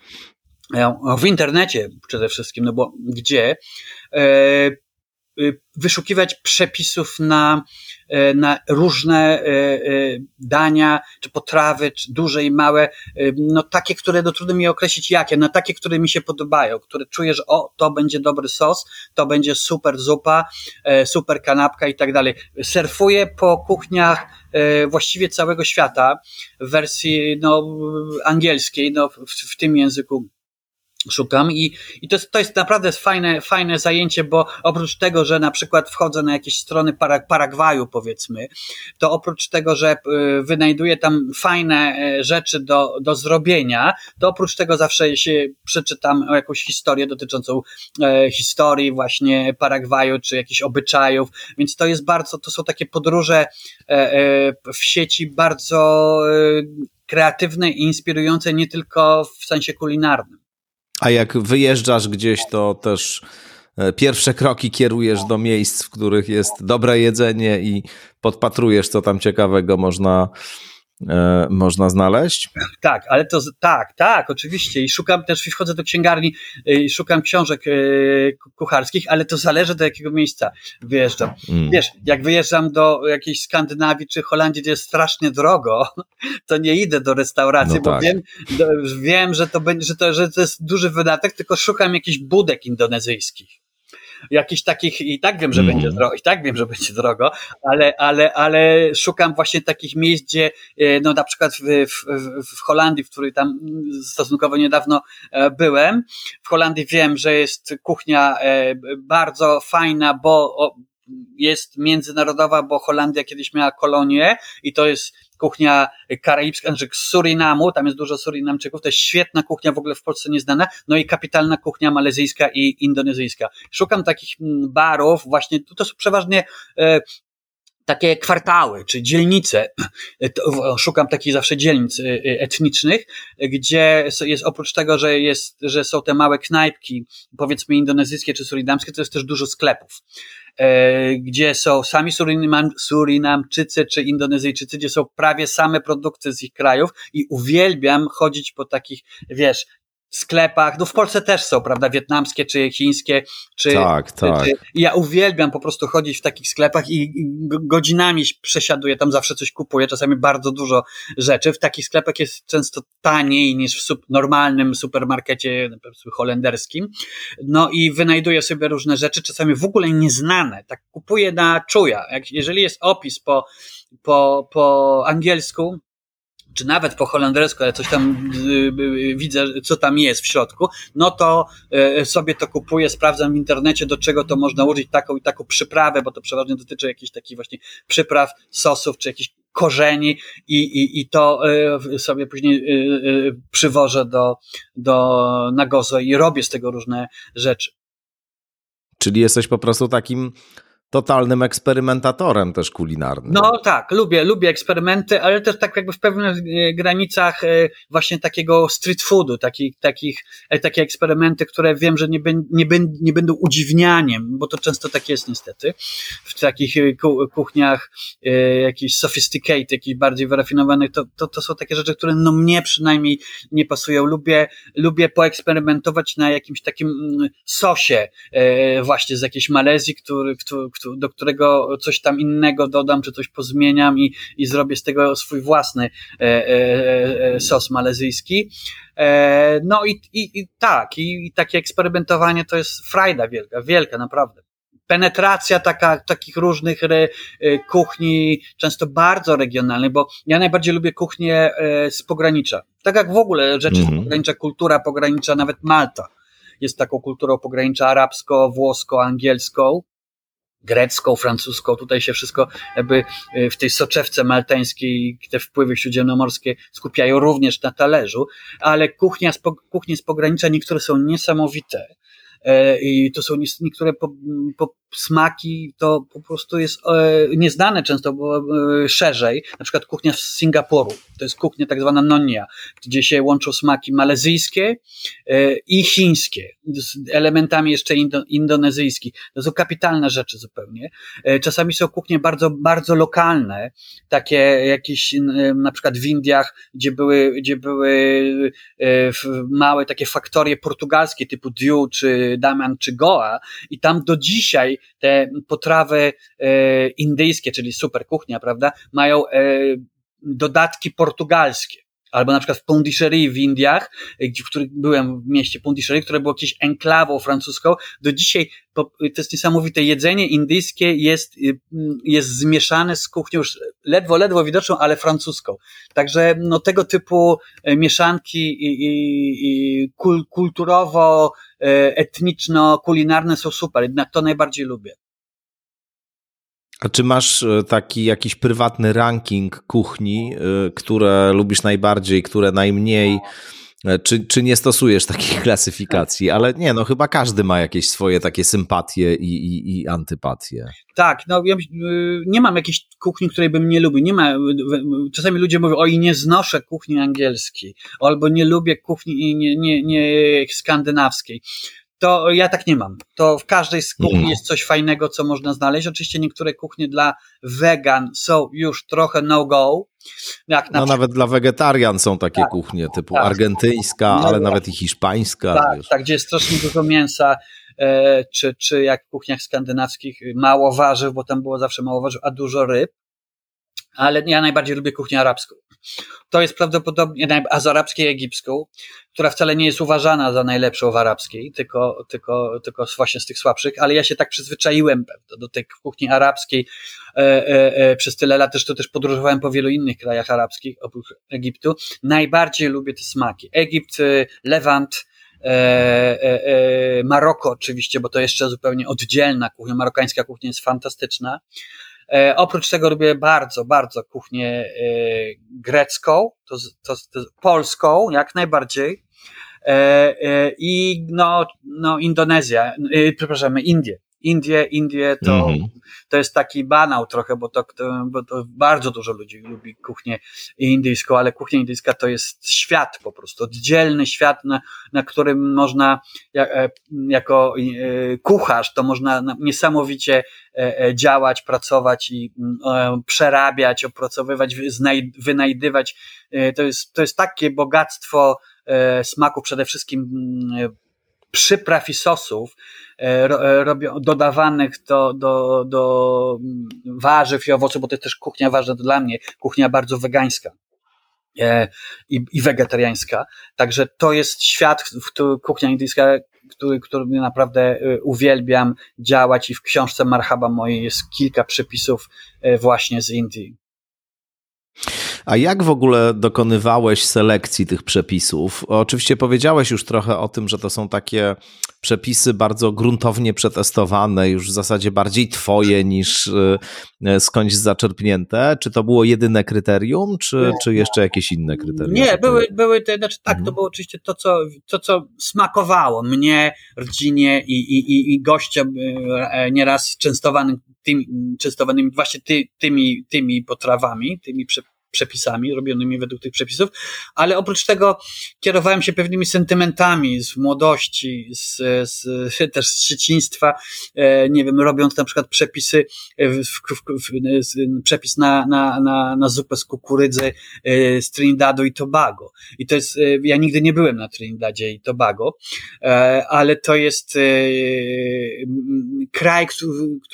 w internecie przede wszystkim, no bo gdzie e, y, wyszukiwać przepisów na, e, na różne e, dania, czy potrawy, czy duże i małe, no takie, które no trudno mi określić jakie, no takie, które mi się podobają, które czuję, że o, to będzie dobry sos, to będzie super zupa, super kanapka i tak dalej. Surfuję po kuchniach właściwie całego świata w wersji no, angielskiej, no, w, w tym języku szukam i, i to, jest, to jest naprawdę fajne, fajne zajęcie, bo oprócz tego, że na przykład wchodzę na jakieś strony Parag Paragwaju powiedzmy, to oprócz tego, że y, wynajduję tam fajne y, rzeczy do, do zrobienia, to oprócz tego zawsze się przeczytam jakąś historię dotyczącą e, historii właśnie Paragwaju, czy jakichś obyczajów, więc to jest bardzo, to są takie podróże e, e, w sieci bardzo e, kreatywne i inspirujące nie tylko w sensie kulinarnym. A jak wyjeżdżasz gdzieś, to też e, pierwsze kroki kierujesz do miejsc, w których jest dobre jedzenie i podpatrujesz, co tam ciekawego można e, można znaleźć? Tak, ale to tak, tak, oczywiście. I szukam też, wchodzę do księgarni e, i szukam książek e, kucharskich, ale to zależy do jakiego miejsca wyjeżdżam. Mm. Wiesz, jak wyjeżdżam do jakiejś Skandynawii czy Holandii, gdzie jest strasznie drogo, to nie idę do restauracji, no bo tak. wiem, do, wiem, że to będzie, że to, że to jest duży wydatek, tylko szukam jakichś budek indonezyjskich jakichś takich, i tak wiem, że mm. będzie drogo, i tak wiem, że będzie drogo, ale, ale, ale szukam właśnie takich miejsc, gdzie, e, no na przykład w, w, w Holandii, w której tam stosunkowo niedawno e, byłem, w Holandii wiem, że jest kuchnia e, bardzo fajna, bo jest międzynarodowa, bo Holandia kiedyś miała kolonię i to jest kuchnia karaibska, znaczy Surinamu, tam jest dużo Surinamczyków, to jest świetna kuchnia, w ogóle w Polsce nieznana, no i kapitalna kuchnia malezyjska i indonezyjska. Szukam takich mm, barów, właśnie, to są przeważnie e, takie kwartały czy dzielnice. Szukam takich zawsze dzielnic etnicznych, gdzie jest oprócz tego, że, jest, że są te małe knajpki, powiedzmy indonezyjskie czy surinamskie, to jest też dużo sklepów. Gdzie są sami Surinam, Surinamczycy czy Indonezyjczycy, gdzie są prawie same produkty z ich krajów i uwielbiam chodzić po takich, wiesz, sklepach, no w Polsce też są, prawda, wietnamskie czy chińskie, czy... Tak, tak. Czy, ja uwielbiam po prostu chodzić w takich sklepach i, i godzinami przesiaduję, tam zawsze coś kupuję, czasami bardzo dużo rzeczy. W takich sklepach jest często taniej niż w sub, normalnym supermarkecie holenderskim. No i wynajduję sobie różne rzeczy, czasami w ogóle nieznane, tak kupuję na czuja. Jak, jeżeli jest opis po, po, po angielsku, czy nawet po holendersku, ale coś tam y, y, widzę, co tam jest w środku, no to y, sobie to kupuję, sprawdzam w internecie, do czego to można użyć, taką i taką przyprawę, bo to przeważnie dotyczy jakichś takich właśnie przypraw, sosów, czy jakichś korzeni i, i, i to sobie później przywożę do, do Nagozo i robię z tego różne rzeczy. Czyli jesteś po prostu takim totalnym eksperymentatorem też kulinarnym. No tak, lubię, lubię eksperymenty, ale też tak jakby w pewnych e, granicach e, właśnie takiego street foodu, takich, takich, e, takie eksperymenty, które wiem, że nie, nie, nie będą udziwnianiem, bo to często tak jest niestety, w takich kuchniach jakichś sophisticated, jakichś bardziej wyrafinowanych, to, to, to są takie rzeczy, które no mnie przynajmniej nie pasują. Lubię, lubię poeksperymentować na jakimś takim mm, sosie właśnie z jakiejś Malezji, który, który do którego coś tam innego dodam, czy coś pozmieniam i, i zrobię z tego swój własny e, e, e sos malezyjski. E, no i, i, i tak, i, i takie eksperymentowanie to jest frajda wielka, wielka naprawdę penetracja taka, takich różnych re, e, kuchni, często bardzo regionalnych, bo ja najbardziej lubię kuchnię z pogranicza. Tak jak w ogóle rzeczy mm -hmm. z pogranicza, kultura pogranicza, nawet Malta jest taką kulturą pogranicza arabsko, włosko, angielską grecką, francuską, tutaj się wszystko jakby e, w tej soczewce maltańskiej, te wpływy śródziemnomorskie skupiają również na talerzu, ale kuchnia, kuchnie z pogranicza niektóre są niesamowite. E, i to są niektóre po, po smaki, to po prostu jest e, nieznane często bo, e, szerzej, na przykład kuchnia z Singapuru, to jest kuchnia tak zwana nonia, gdzie się łączą smaki malezyjskie i chińskie, z elementami jeszcze indo, indonezyjskich. To są kapitalne rzeczy zupełnie. Czasami są kuchnie bardzo, bardzo lokalne, takie jakieś na przykład w Indiach, gdzie były, gdzie były małe takie faktorie portugalskie typu Diu czy Damian czy Goa. I tam do dzisiaj te potrawy e, indyjskie, czyli super kuchnia, prawda, mają e, dodatki portugalskie albo na przykład w Pondicherry w Indiach, w którym byłem w mieście Pondicherry, które było jakieś enklawą francuską, do dzisiaj to jest niesamowite, jedzenie indyjskie jest, y, jest zmieszane z kuchnią już ledwo, ledwo widoczną, ale francuską. Także no, tego typu e, mieszanki i, i, i kul, kulturowo, e, etniczno, kulinarne są super, to najbardziej lubię. A czy masz e, taki jakiś prywatny ranking kuchni, e, które lubisz najbardziej, które najmniej? E, czy, czy nie stosujesz takich klasyfikacji? Ale nie, no chyba każdy ma jakieś swoje takie sympatie i, i, i antypatie. Tak, no ja nie mam jakiejś kuchni, której bym nie lubił. Nie ma, czasami ludzie mówią, oj, nie znoszę kuchni angielskiej, albo nie lubię kuchni nie, nie, nie skandynawskiej to ja tak nie mam. To w każdej z kuchni mm. jest coś fajnego, co można znaleźć. Oczywiście niektóre kuchnie dla wegan są już trochę no-go. Na no nawet dla wegetarian są takie tak, kuchnie typu tak. argentyńska, no, ale nawet i hiszpańska. Tak, tak, gdzie jest strasznie dużo mięsa, e, czy, czy jak w kuchniach skandynawskich mało warzyw, bo tam było zawsze mało warzyw, a dużo ryb. Ale ja najbardziej lubię kuchnię arabską. To jest prawdopodobnie, a z arabskiej egipską, która wcale nie jest uważana za najlepszą w arabskiej, tylko, tylko, tylko właśnie z tych słabszych, ale ja się tak przyzwyczaiłem do tej kuchni arabskiej e, e, e, przez tyle lat, też to też podróżowałem po wielu innych krajach arabskich oprócz Egiptu. Najbardziej lubię te smaki. Egipt, e, Lewant, E, e, e, Maroko oczywiście, bo to jeszcze zupełnie oddzielna kuchnia, marokańska kuchnia jest fantastyczna. E, oprócz tego lubię bardzo, bardzo kuchnię e, grecką, to, to, to polską jak najbardziej. I no, no Indonezja, przepraszam, Indie. Indie, Indie to, mm -hmm. to jest taki banał trochę, bo to, bo to bardzo dużo ludzi lubi kuchnię indyjską, ale kuchnia indyjska to jest świat po prostu, oddzielny świat, na, na którym można e, jako e, kucharz, to można niesamowicie e, działać, pracować i przerabiać, opracowywać, wynajdywać. To jest, to jest takie bogactwo smaku przede wszystkim przypraw i sosów e, e, dodawanych do, do, do warzyw i owoców, bo to jest też kuchnia ważna dla mnie, kuchnia bardzo wegańska. E, I, i wegetariańska. Także to jest świat, w którym kuchnia indyjska, który, który naprawdę uwielbiam działać i w książce Marhaba mojej jest kilka przepisów właśnie z Indii. A jak w ogóle dokonywałeś selekcji tych przepisów? Oczywiście powiedziałeś już trochę o tym, że to są takie przepisy bardzo gruntownie przetestowane, już w zasadzie bardziej twoje niż e, skądś zaczerpnięte. Czy to było jedyne kryterium, czy, czy jeszcze jakieś inne kryterium? Nie, były, były te, znaczy tak, mhm. to było oczywiście to co, to, co smakowało mnie, rodzinie i, i, i gościom e, nieraz częstowanym tymi, częstowanymi właśnie ty, tymi, tymi potrawami, tymi przepisami przepisami, robionymi według tych przepisów, ale oprócz tego kierowałem się pewnymi sentymentami z młodości, z, z, też z dzieciństwa, e, nie wiem, robiąc na przykład przepisy, e, w, w, w, przepis na, na, na, na zupę z kukurydzy e, z Trinidadu i Tobago. I to jest, ja nigdy nie byłem na Trinidadzie i Tobago, ale to jest kraj,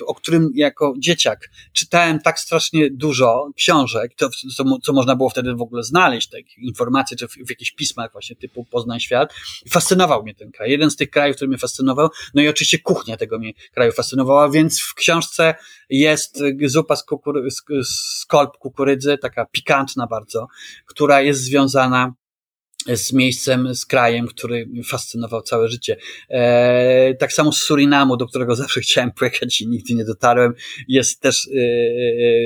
o którym jako dzieciak czytałem tak strasznie dużo książek, to, to co można było wtedy w ogóle znaleźć, takie informacje, czy w, w jakichś pismach właśnie typu Poznań Świat. Fascynował mnie ten kraj. Jeden z tych krajów, który mnie fascynował, no i oczywiście kuchnia tego mnie kraju fascynowała, więc w książce jest zupa z, kukury, z, z kolb kukurydzy, taka pikantna bardzo, która jest związana z miejscem, z krajem, który fascynował całe życie. E, tak samo z Surinamu, do którego zawsze chciałem pojechać i nigdy nie dotarłem, jest też, e,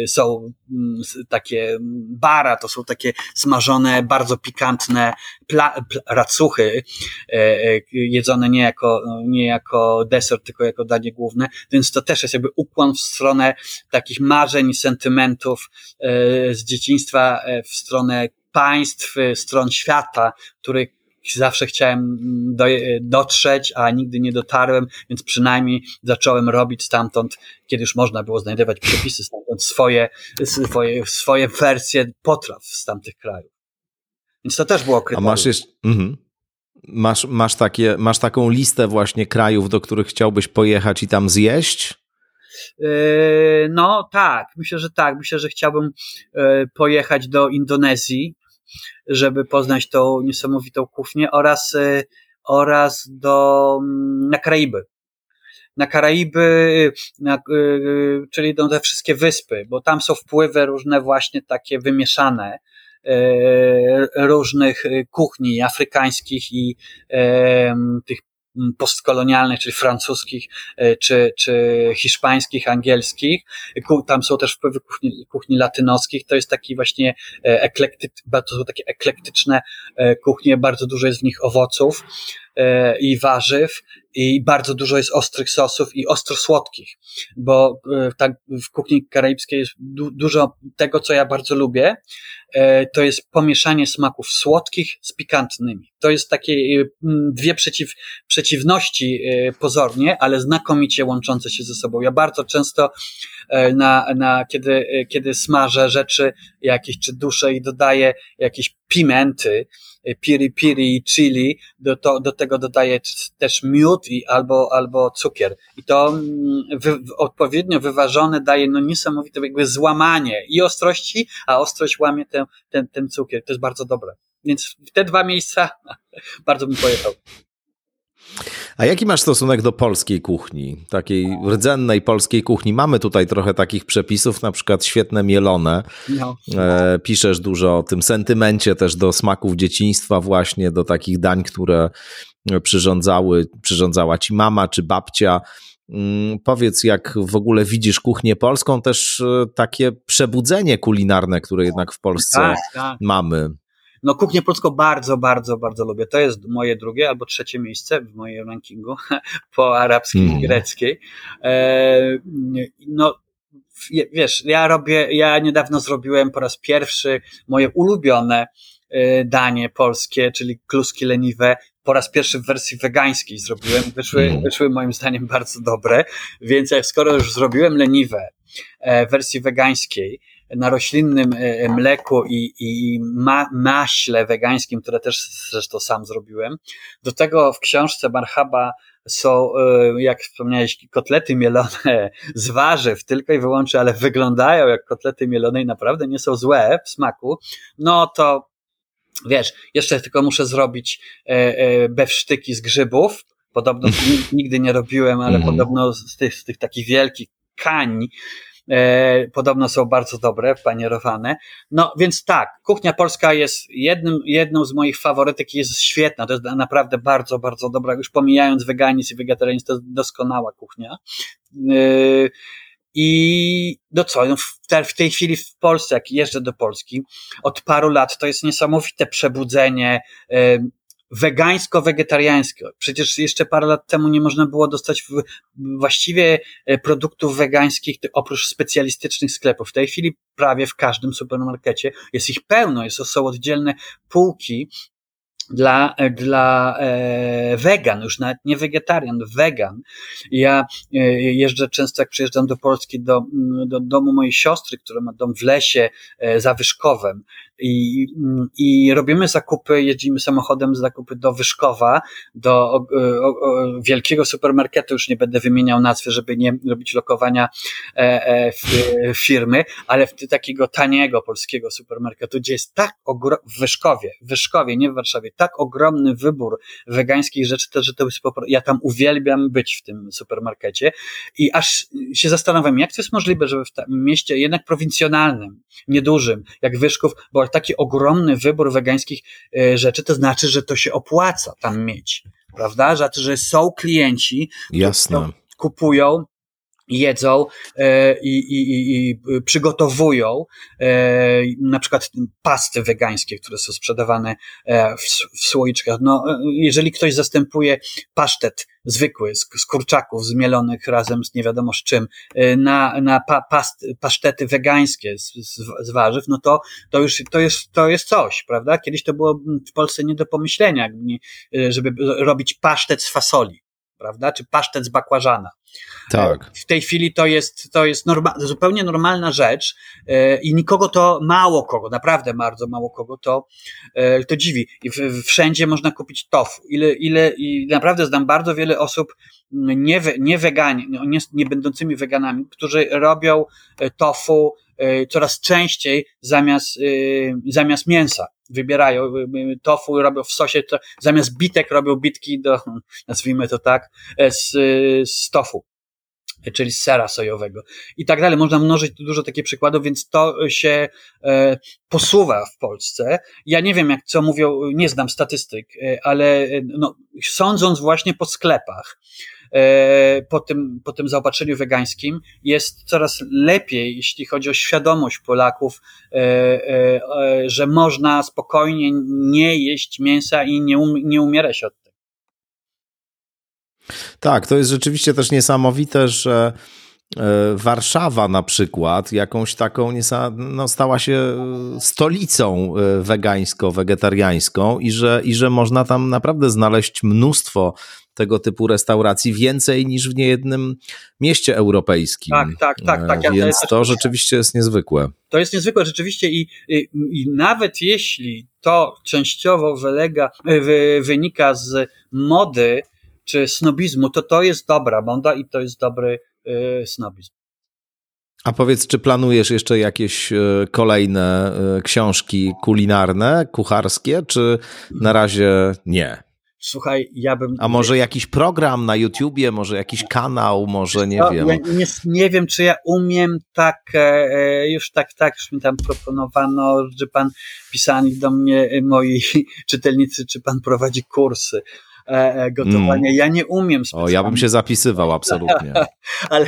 e są mm, takie bara, to są takie smażone, bardzo pikantne pla, pla, racuchy, e, e, jedzone nie jako, nie jako deser, tylko jako danie główne, więc to też jest jakby ukłon w stronę takich marzeń, sentymentów e, z dzieciństwa, w stronę państw, y, stron świata, których zawsze chciałem mm, do, dotrzeć, a nigdy nie dotarłem, więc przynajmniej zacząłem robić stamtąd, kiedy już można było znajdować przepisy stamtąd, swoje, swoje, swoje wersje potraw z tamtych krajów. Więc to też było kryterium. A masz jeszcze... Mhm. Masz, masz, takie, masz taką listę właśnie krajów, do których chciałbyś pojechać i tam zjeść? Yy, no tak, myślę, że tak. Myślę, że chciałbym pojechać do Indonezji, żeby poznać tą niesamowitą kuchnię oraz, y, oraz do, mm, na Karaiby. Na Karaiby, na, y, czyli do te wszystkie wyspy, bo tam są wpływy różne właśnie takie wymieszane y, różnych kuchni afrykańskich i tych postkolonialnych, czyli francuskich, e, czy, czy hiszpańskich, angielskich. Tam są też wpływy kuchni, kuchni latynoskich. To jest taki właśnie e, eklekty, są takie eklektyczne e, kuchnie, bardzo dużo jest w nich owoców i warzyw i bardzo dużo jest ostrych sosów i ostro-słodkich, bo tak w kuchni karaibskiej jest du dużo tego, co ja bardzo lubię, E, to jest pomieszanie smaków słodkich z pikantnymi. To jest takie e, dwie przeciw, przeciwności e, pozornie, ale znakomicie łączące się ze sobą. Ja bardzo często na, na, kiedy, kiedy smażę rzeczy jakieś, czy duszę i dodaję jakieś pimenty, piri piri i chili, do, to, do tego dodaję też miód i albo, albo cukier. I to mm, wy, odpowiednio wyważone daje no niesamowite jakby złamanie i ostrości, a ostrość łamie ten, ten, ten cukier. To jest bardzo dobre. Więc w te dwa miejsca bardzo bym pojechał. A jaki masz stosunek do polskiej kuchni, takiej rdzennej polskiej kuchni? Mamy tutaj trochę takich przepisów, na przykład świetne mielone. No. E, piszesz dużo o tym sentymencie też do smaków dzieciństwa, właśnie do takich dań, które przyrządzały, przyrządzała ci mama czy babcia. Mm, powiedz, jak w ogóle widzisz kuchnię polską, też e, takie przebudzenie kulinarne, które jednak w Polsce tak, tak. mamy. No kuchnię polską bardzo, bardzo, bardzo lubię. To jest moje drugie albo trzecie miejsce w moim rankingu po arabskiej mm. i greckiej. E, no wiesz, ja robię, ja niedawno zrobiłem po raz pierwszy moje ulubione e, danie polskie, czyli kluski leniwe, po raz pierwszy w wersji wegańskiej zrobiłem. Wyszły, mm. wyszły moim zdaniem bardzo dobre, więc jak skoro już zrobiłem leniwe e, w wersji wegańskiej, na roślinnym e, mleku i, i ma, maśle wegańskim, które też zresztą sam zrobiłem. Do tego w książce Marhaba są, e, jak wspomniałeś, kotlety mielone z warzyw tylko i wyłącznie, ale wyglądają jak kotlety mielone i naprawdę nie są złe w smaku, no to wiesz, jeszcze tylko muszę zrobić e, bewsztyki z grzybów, podobno nigdy nie robiłem, ale mm. podobno z tych, z tych takich wielkich kań, e, podobno są bardzo dobre, panierowane. No więc tak, kuchnia polska jest jednym, jedną z moich faworytek jest świetna. To jest naprawdę bardzo, bardzo dobra. Już pomijając weganizm i wegetarianizm, to doskonała kuchnia. E, i no co, no w, te, w tej chwili w Polsce, jak jeżdżę do Polski, od paru lat to jest niesamowite przebudzenie e, wegańsko-wegetariańskie. Przecież jeszcze parę lat temu nie można było dostać właściwie e, produktów wegańskich oprócz specjalistycznych sklepów. W tej chwili prawie w każdym supermarkecie jest ich pełno, jest, są oddzielne półki dla, dla e, wegan, już nawet nie wegetarian, wegan. Ja e, jeżdżę często, jak przyjeżdżam do Polski, do, do domu mojej siostry, która ma dom w lesie e, za Wyszkowem i, i robimy zakupy, jeździmy samochodem zakupy do Wyszkowa, do o, o, wielkiego supermarketu, już nie będę wymieniał nazwy, żeby nie robić lokowania e, e, firmy, ale w takiego taniego polskiego supermarketu, gdzie jest tak ogromny, w Wyszkowie, w Wyszkowie, nie w Warszawie, tak ogromny wybór wegańskich rzeczy, to, że to jest ja tam uwielbiam być w tym supermarkecie i aż się zastanawiam, jak to jest możliwe, żeby w tym mieście jednak prowincjonalnym, niedużym, jak Wyszków, bo taki ogromny wybór wegańskich e, rzeczy, to znaczy, że to się opłaca tam mieć, prawda? Znaczy, że są klienci, Jasne. kupują jedzą e, i, i, i, przygotowują e, na przykład pasty wegańskie, które są sprzedawane e, w, w słoiczkach. No, jeżeli ktoś zastępuje pasztet zwykły z, z kurczaków zmielonych razem z nie wiadomo z czym na, na pa, past, pasztety wegańskie z, z, z, warzyw, no to, to już to jest, to jest coś, prawda? Kiedyś to było w Polsce nie do pomyślenia, żeby robić pasztet z fasoli prawda? Czy pasztet z bakłażana. Tak. W tej chwili to jest, to jest norma, zupełnie normalna rzecz e, i nikogo to, mało kogo, naprawdę bardzo mało kogo to, e, to dziwi. I wszędzie można kupić tofu. Ile, ile, i naprawdę znam bardzo wiele osób nie, nie wegani, no, nie, nie będącymi weganami, którzy robią e, tofu coraz częściej zamiast, zamiast mięsa wybierają tofu, robią w sosie, to zamiast bitek robią bitki do, nazwijmy to tak, e, z, z tofu czyli z sera sojowego i tak dalej. Można mnożyć dużo takich przykładów, więc to się e, posuwa w Polsce. Ja nie wiem, jak co mówią, nie znam statystyk, e, ale e, no, sądząc właśnie po sklepach, E, po tym, po tym zaopatrzeniu wegańskim jest coraz lepiej, jeśli chodzi o świadomość Polaków, e, e, że można spokojnie nie jeść mięsa i nie, um, nie umierać od tego. Tak, to jest rzeczywiście też niesamowite, że Warszawa na przykład jakąś taką no, stała się stolicą wegańsko-wegetariańską i że, i że można tam naprawdę znaleźć mnóstwo tego typu restauracji więcej niż w niejednym mieście europejskim. Tak, tak, tak. tak. Więc to rzeczywiście jest niezwykłe. To jest niezwykłe rzeczywiście i, i, i nawet jeśli to częściowo wylega, wy, wynika z mody czy snobizmu, to to jest dobra moda i to jest dobry snobizm. A powiedz, czy planujesz jeszcze jakieś y, kolejne y, książki kulinarne, kucharskie, czy na razie nie? Słuchaj, ja bym. A może jakiś program na YouTubie, może jakiś kanał, może nie no, wiem. Ja nie, nie, wiem, czy ja umiem tak, e, e, już tak, tak, już mi tam proponowano, że pan pisali do mnie e, moi czytelnicy, czy pan prowadzi kursy gotowania. Mm. Ja nie umiem specjalnie. O, ja bym się zapisywał, absolutnie. ale,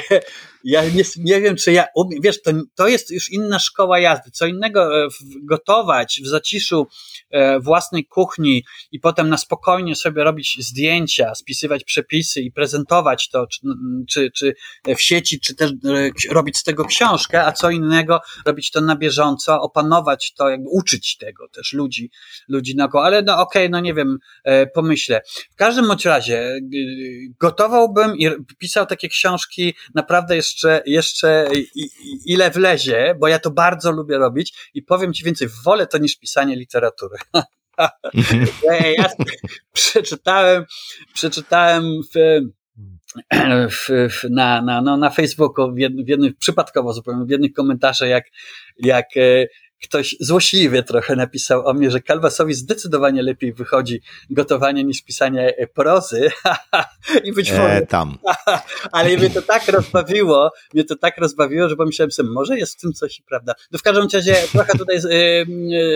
ja nie, nie wiem, czy ja wiesz, to, to jest już inna szkoła jazdy. Co innego e, gotować w zaciszu e, własnej kuchni i potem na spokojnie sobie robić zdjęcia, spisywać przepisy i prezentować to, czy, czy, czy w sieci, czy też e, robić z tego książkę, a co innego robić to na bieżąco, opanować to, jakby uczyć tego też ludzi, ludzi na go. Ale no okej, okay, no nie wiem, pomyślę. W każdym bądź razie gotowałbym i pisał takie książki naprawdę jeszcze, jeszcze ile wlezie, bo ja to bardzo lubię robić i powiem ci więcej, wolę to niż pisanie literatury. ja przeczytałem, przeczytałem w, w, w, na, na, no, na Facebooku w jednym, w jednym, przypadkowo zupełnie, w jednych komentarzach, jak, jak e, ktoś złośliwie trochę napisał o mnie, że Kalwasowi zdecydowanie lepiej wychodzi gotowanie niż pisanie prozy. I być może. E, tam. Ale mnie to tak rozbawiło, mnie to tak rozbawiło, że pomyślałem sobie, może jest w tym coś i prawda. No w każdym razie trochę tutaj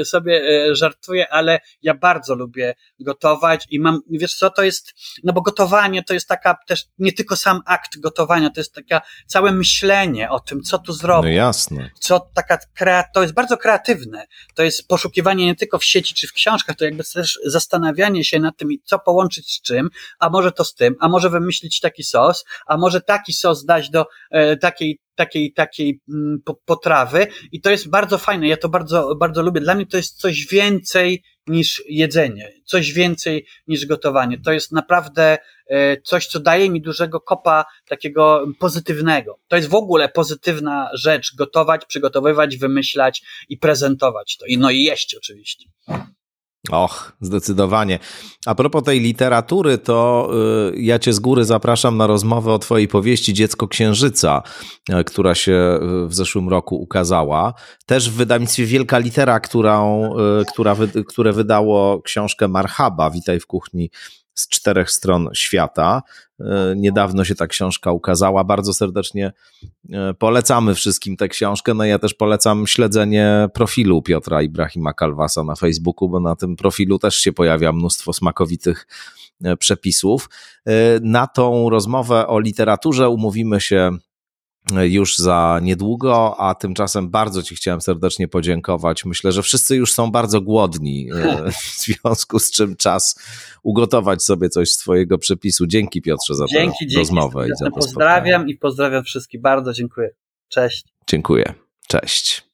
y, sobie y, żartuję, ale ja bardzo lubię gotować i mam, wiesz co, to jest, no bo gotowanie to jest taka też nie tylko sam akt gotowania, to jest taka całe myślenie o tym, co tu zrobić. No jasne. Co taka, to jest bardzo kreatywne kreatywne. To jest poszukiwanie nie tylko w sieci czy w książkach, to jakby też zastanawianie się nad tym, co połączyć z czym, a może to z tym, a może wymyślić taki sos, a może taki sos dać do e, takiej takiej, takiej mm, potrawy i to jest bardzo fajne, ja to bardzo, bardzo lubię. Dla mnie to jest coś więcej niż jedzenie, coś więcej niż gotowanie. To jest naprawdę e, coś, co daje mi dużego kopa takiego pozytywnego. To jest w ogóle pozytywna rzecz, gotować, przygotowywać, wymyślać i prezentować to. I no i jeść oczywiście. Och, zdecydowanie. A propos tej literatury, to y, ja cię z góry zapraszam na rozmowę o twojej powieści Dziecko Księżyca, y, która się w zeszłym roku ukazała. Też w wydawnictwie Wielka Litera, którą, y, która, które wydało książkę Marhaba, Witaj w kuchni z czterech stron świata. E, niedawno się ta książka ukazała. Bardzo serdecznie e, polecamy wszystkim tę książkę. No ja też polecam śledzenie profilu Piotra Ibrahima Kalwasa na Facebooku, bo na tym profilu też się pojawia mnóstwo smakowitych e, przepisów. Na tą rozmowę o literaturze umówimy się już za niedługo, a tymczasem bardzo Ci chciałem serdecznie podziękować. Myślę, że wszyscy już są bardzo głodni, e, w związku z czym czas ugotować sobie coś z Twojego przepisu. Dzięki Piotrze za dzięki, tę rozmowę. I za pozdrawiam i pozdrawiam wszystkich. Bardzo dziękuję. Cześć. Dziękuję. Cześć.